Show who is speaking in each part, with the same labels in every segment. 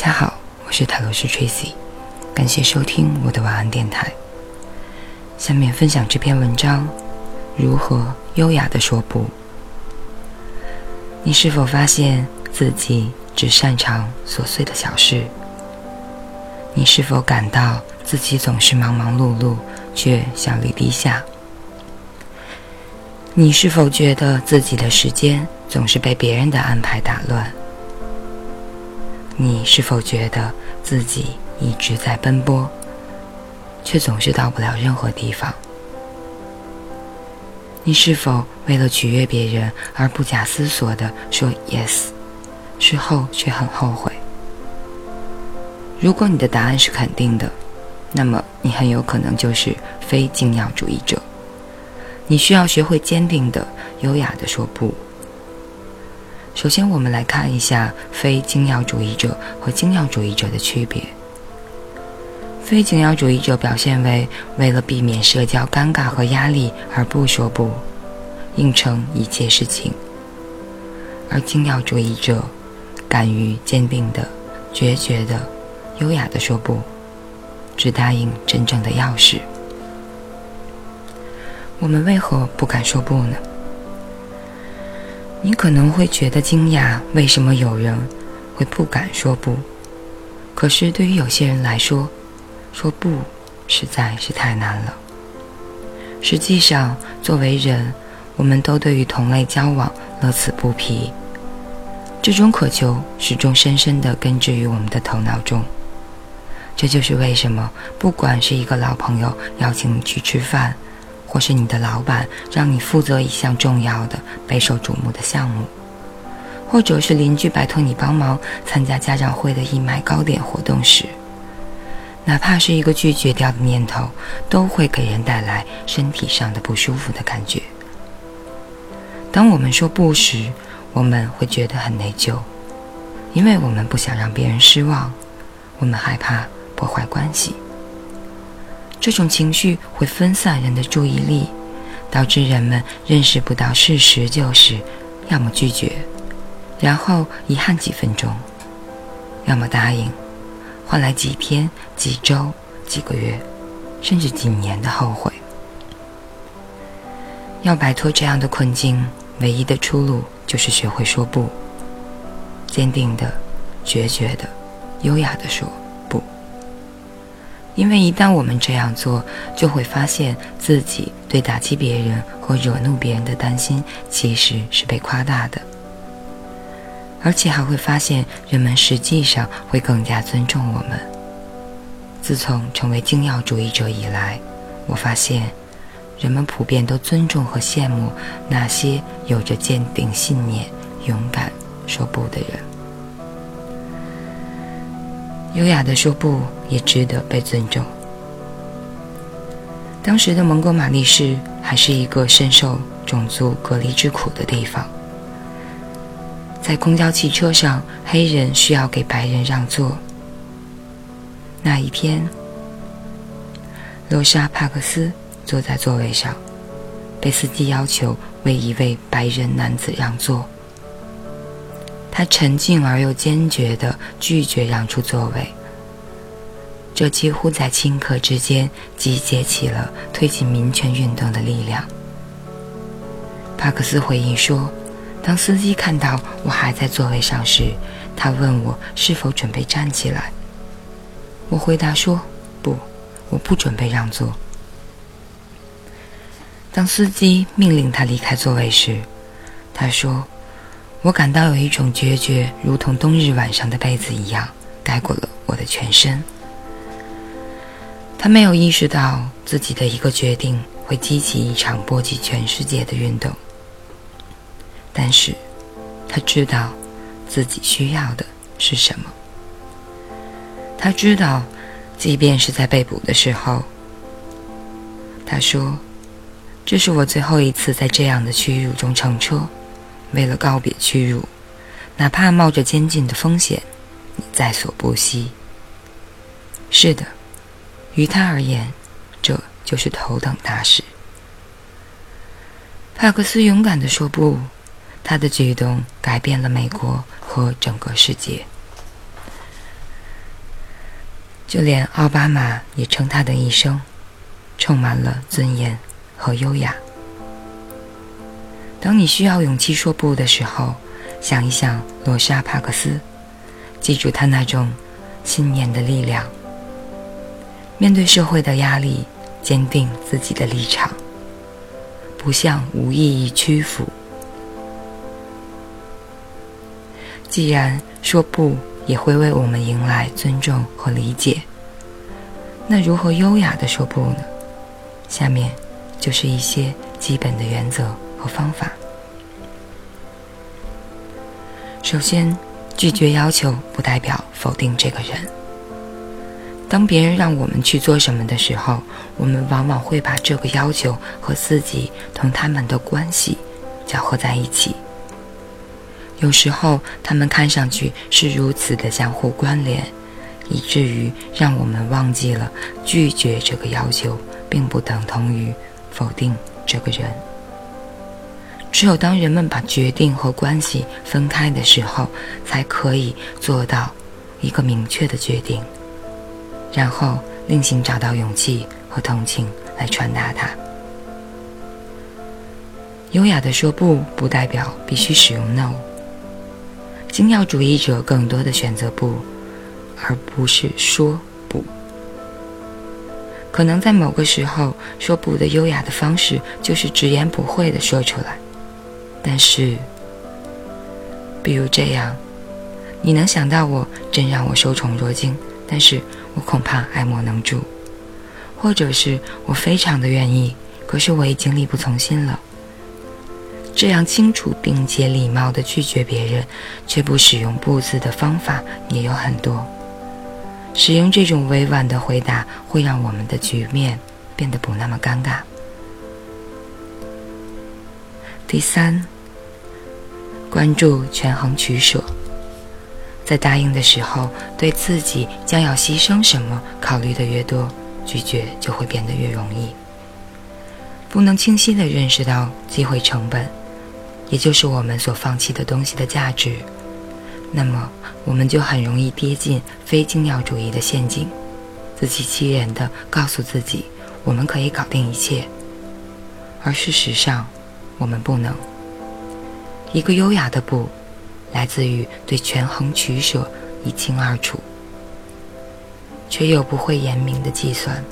Speaker 1: 大家好，我是塔罗斯 Tracy，感谢收听我的晚安电台。下面分享这篇文章：如何优雅的说不？你是否发现自己只擅长琐碎的小事？你是否感到自己总是忙忙碌碌，却效率低下？你是否觉得自己的时间总是被别人的安排打乱？你是否觉得自己一直在奔波，却总是到不了任何地方？你是否为了取悦别人而不假思索地说 “yes”，事后却很后悔？如果你的答案是肯定的，那么你很有可能就是非精要主义者。你需要学会坚定的、优雅的说不。首先，我们来看一下非精要主义者和精要主义者的区别。非精要主义者表现为为了避免社交尴尬和压力而不说不，应承一切事情；而精要主义者敢于坚定的、决绝的、优雅的说不，只答应真正的要事。我们为何不敢说不呢？你可能会觉得惊讶，为什么有人会不敢说不？可是对于有些人来说，说不实在是太难了。实际上，作为人，我们都对于同类交往乐此不疲，这种渴求始终深深地根植于我们的头脑中。这就是为什么，不管是一个老朋友邀请你去吃饭，或是你的老板让你负责一项重要的、备受瞩目的项目，或者是邻居拜托你帮忙参加家长会的义卖糕点活动时，哪怕是一个拒绝掉的念头，都会给人带来身体上的不舒服的感觉。当我们说不时，我们会觉得很内疚，因为我们不想让别人失望，我们害怕破坏关系。这种情绪会分散人的注意力，导致人们认识不到事实就是：要么拒绝，然后遗憾几分钟；要么答应，换来几天、几周、几个月，甚至几年的后悔。要摆脱这样的困境，唯一的出路就是学会说不，坚定的、决绝的、优雅的说。因为一旦我们这样做，就会发现自己对打击别人或惹怒别人的担心其实是被夸大的，而且还会发现人们实际上会更加尊重我们。自从成为精要主义者以来，我发现人们普遍都尊重和羡慕那些有着坚定信念、勇敢说不的人。优雅的说不，也值得被尊重。当时的蒙哥马利市还是一个深受种族隔离之苦的地方，在公交汽车上，黑人需要给白人让座。那一天，罗莎·帕克斯坐在座位上，被司机要求为一位白人男子让座。他沉静而又坚决地拒绝让出座位，这几乎在顷刻之间集结起了推进民权运动的力量。帕克斯回忆说：“当司机看到我还在座位上时，他问我是否准备站起来。我回答说：‘不，我不准备让座。’当司机命令他离开座位时，他说。”我感到有一种决绝，如同冬日晚上的被子一样盖过了我的全身。他没有意识到自己的一个决定会激起一场波及全世界的运动，但是，他知道自己需要的是什么。他知道，即便是在被捕的时候，他说：“这是我最后一次在这样的屈辱中乘车。”为了告别屈辱，哪怕冒着监禁的风险，你在所不惜。是的，于他而言，这就是头等大事。帕克斯勇敢地说不，他的举动改变了美国和整个世界。就连奥巴马也称他的一生充满了尊严和优雅。当你需要勇气说不的时候，想一想罗莎·帕克斯，记住他那种信念的力量。面对社会的压力，坚定自己的立场，不向无意义屈服。既然说不也会为我们迎来尊重和理解，那如何优雅的说不呢？下面就是一些基本的原则和方法。首先，拒绝要求不代表否定这个人。当别人让我们去做什么的时候，我们往往会把这个要求和自己同他们的关系搅和在一起。有时候，他们看上去是如此的相互关联，以至于让我们忘记了拒绝这个要求，并不等同于否定这个人。只有当人们把决定和关系分开的时候，才可以做到一个明确的决定。然后另行找到勇气和同情来传达它。优雅的说不，不代表必须使用 no。精要主义者更多的选择不，而不是说不。可能在某个时候，说不的优雅的方式就是直言不讳的说出来。但是，比如这样，你能想到我，真让我受宠若惊。但是我恐怕爱莫能助，或者是我非常的愿意，可是我已经力不从心了。这样清楚并且礼貌的拒绝别人，却不使用“不”字的方法也有很多。使用这种委婉的回答，会让我们的局面变得不那么尴尬。第三，关注权衡取舍。在答应的时候，对自己将要牺牲什么考虑的越多，拒绝就会变得越容易。不能清晰地认识到机会成本，也就是我们所放弃的东西的价值，那么我们就很容易跌进非精要主义的陷阱，自欺欺人地告诉自己我们可以搞定一切，而事实上我们不能。一个优雅的不。来自于对权衡取舍一清二楚，却又不会严明的计算。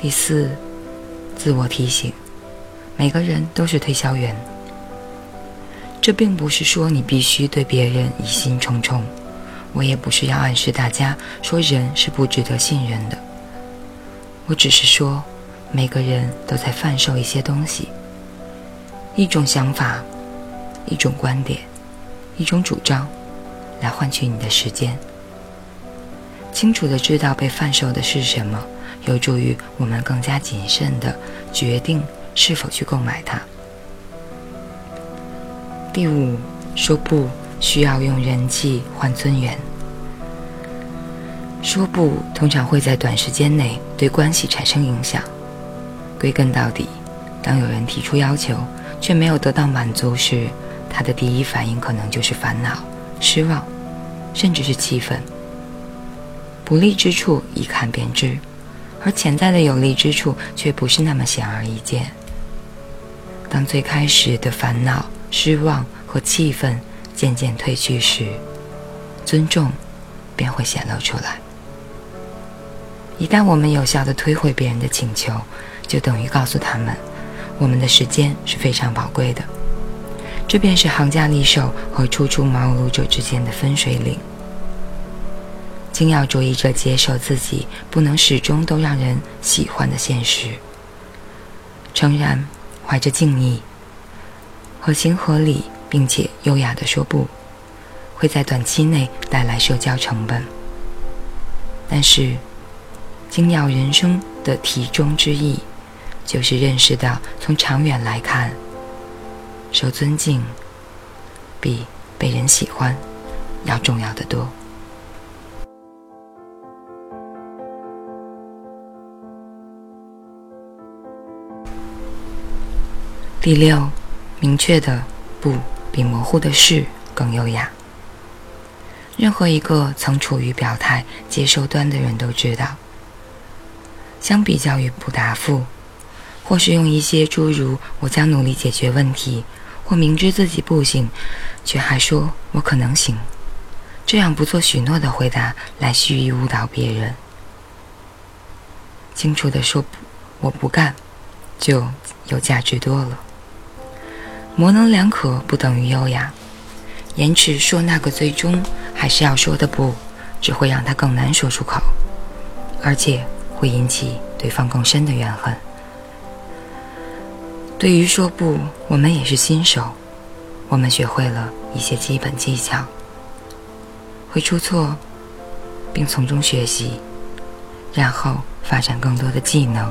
Speaker 1: 第四，自我提醒：每个人都是推销员。这并不是说你必须对别人疑心重重，我也不是要暗示大家说人是不值得信任的。我只是说，每个人都在贩售一些东西，一种想法。一种观点，一种主张，来换取你的时间。清楚的知道被贩售的是什么，有助于我们更加谨慎的决定是否去购买它。第五，说不需要用人气换尊严。说不通常会在短时间内对关系产生影响。归根到底，当有人提出要求却没有得到满足时，他的第一反应可能就是烦恼、失望，甚至是气愤。不利之处一看便知，而潜在的有利之处却不是那么显而易见。当最开始的烦恼、失望和气愤渐渐褪去时，尊重便会显露出来。一旦我们有效地推回别人的请求，就等于告诉他们，我们的时间是非常宝贵的。这便是行家里手和初出茅庐者之间的分水岭。精要主义者接受自己不能始终都让人喜欢的现实，诚然，怀着敬意、合情合理并且优雅的说不，会在短期内带来社交成本。但是，精要人生的题中之意，就是认识到从长远来看。受尊敬，比被人喜欢要重要的多。第六，明确的不比模糊的是更优雅。任何一个曾处于表态接受端的人都知道，相比较于不答复，或是用一些诸如“我将努力解决问题”或明知自己不行，却还说我可能行，这样不做许诺的回答来蓄意误导别人，清楚的说，我不干，就有价值多了。模棱两可不等于优雅，延迟说那个最终还是要说的不，只会让他更难说出口，而且会引起对方更深的怨恨。对于说不，我们也是新手，我们学会了一些基本技巧，会出错，并从中学习，然后发展更多的技能，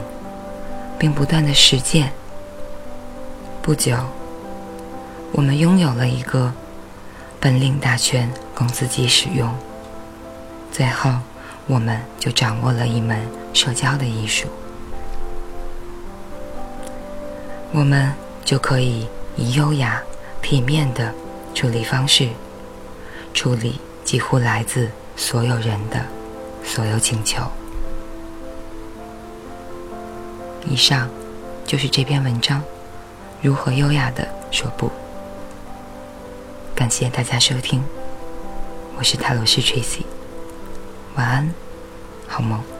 Speaker 1: 并不断的实践。不久。我们拥有了一个本领大全，供自己使用。最后，我们就掌握了一门社交的艺术。我们就可以以优雅、体面的处理方式，处理几乎来自所有人的所有请求。以上就是这篇文章：如何优雅的说不。感谢大家收听，我是泰罗斯 Tracy，晚安，好梦。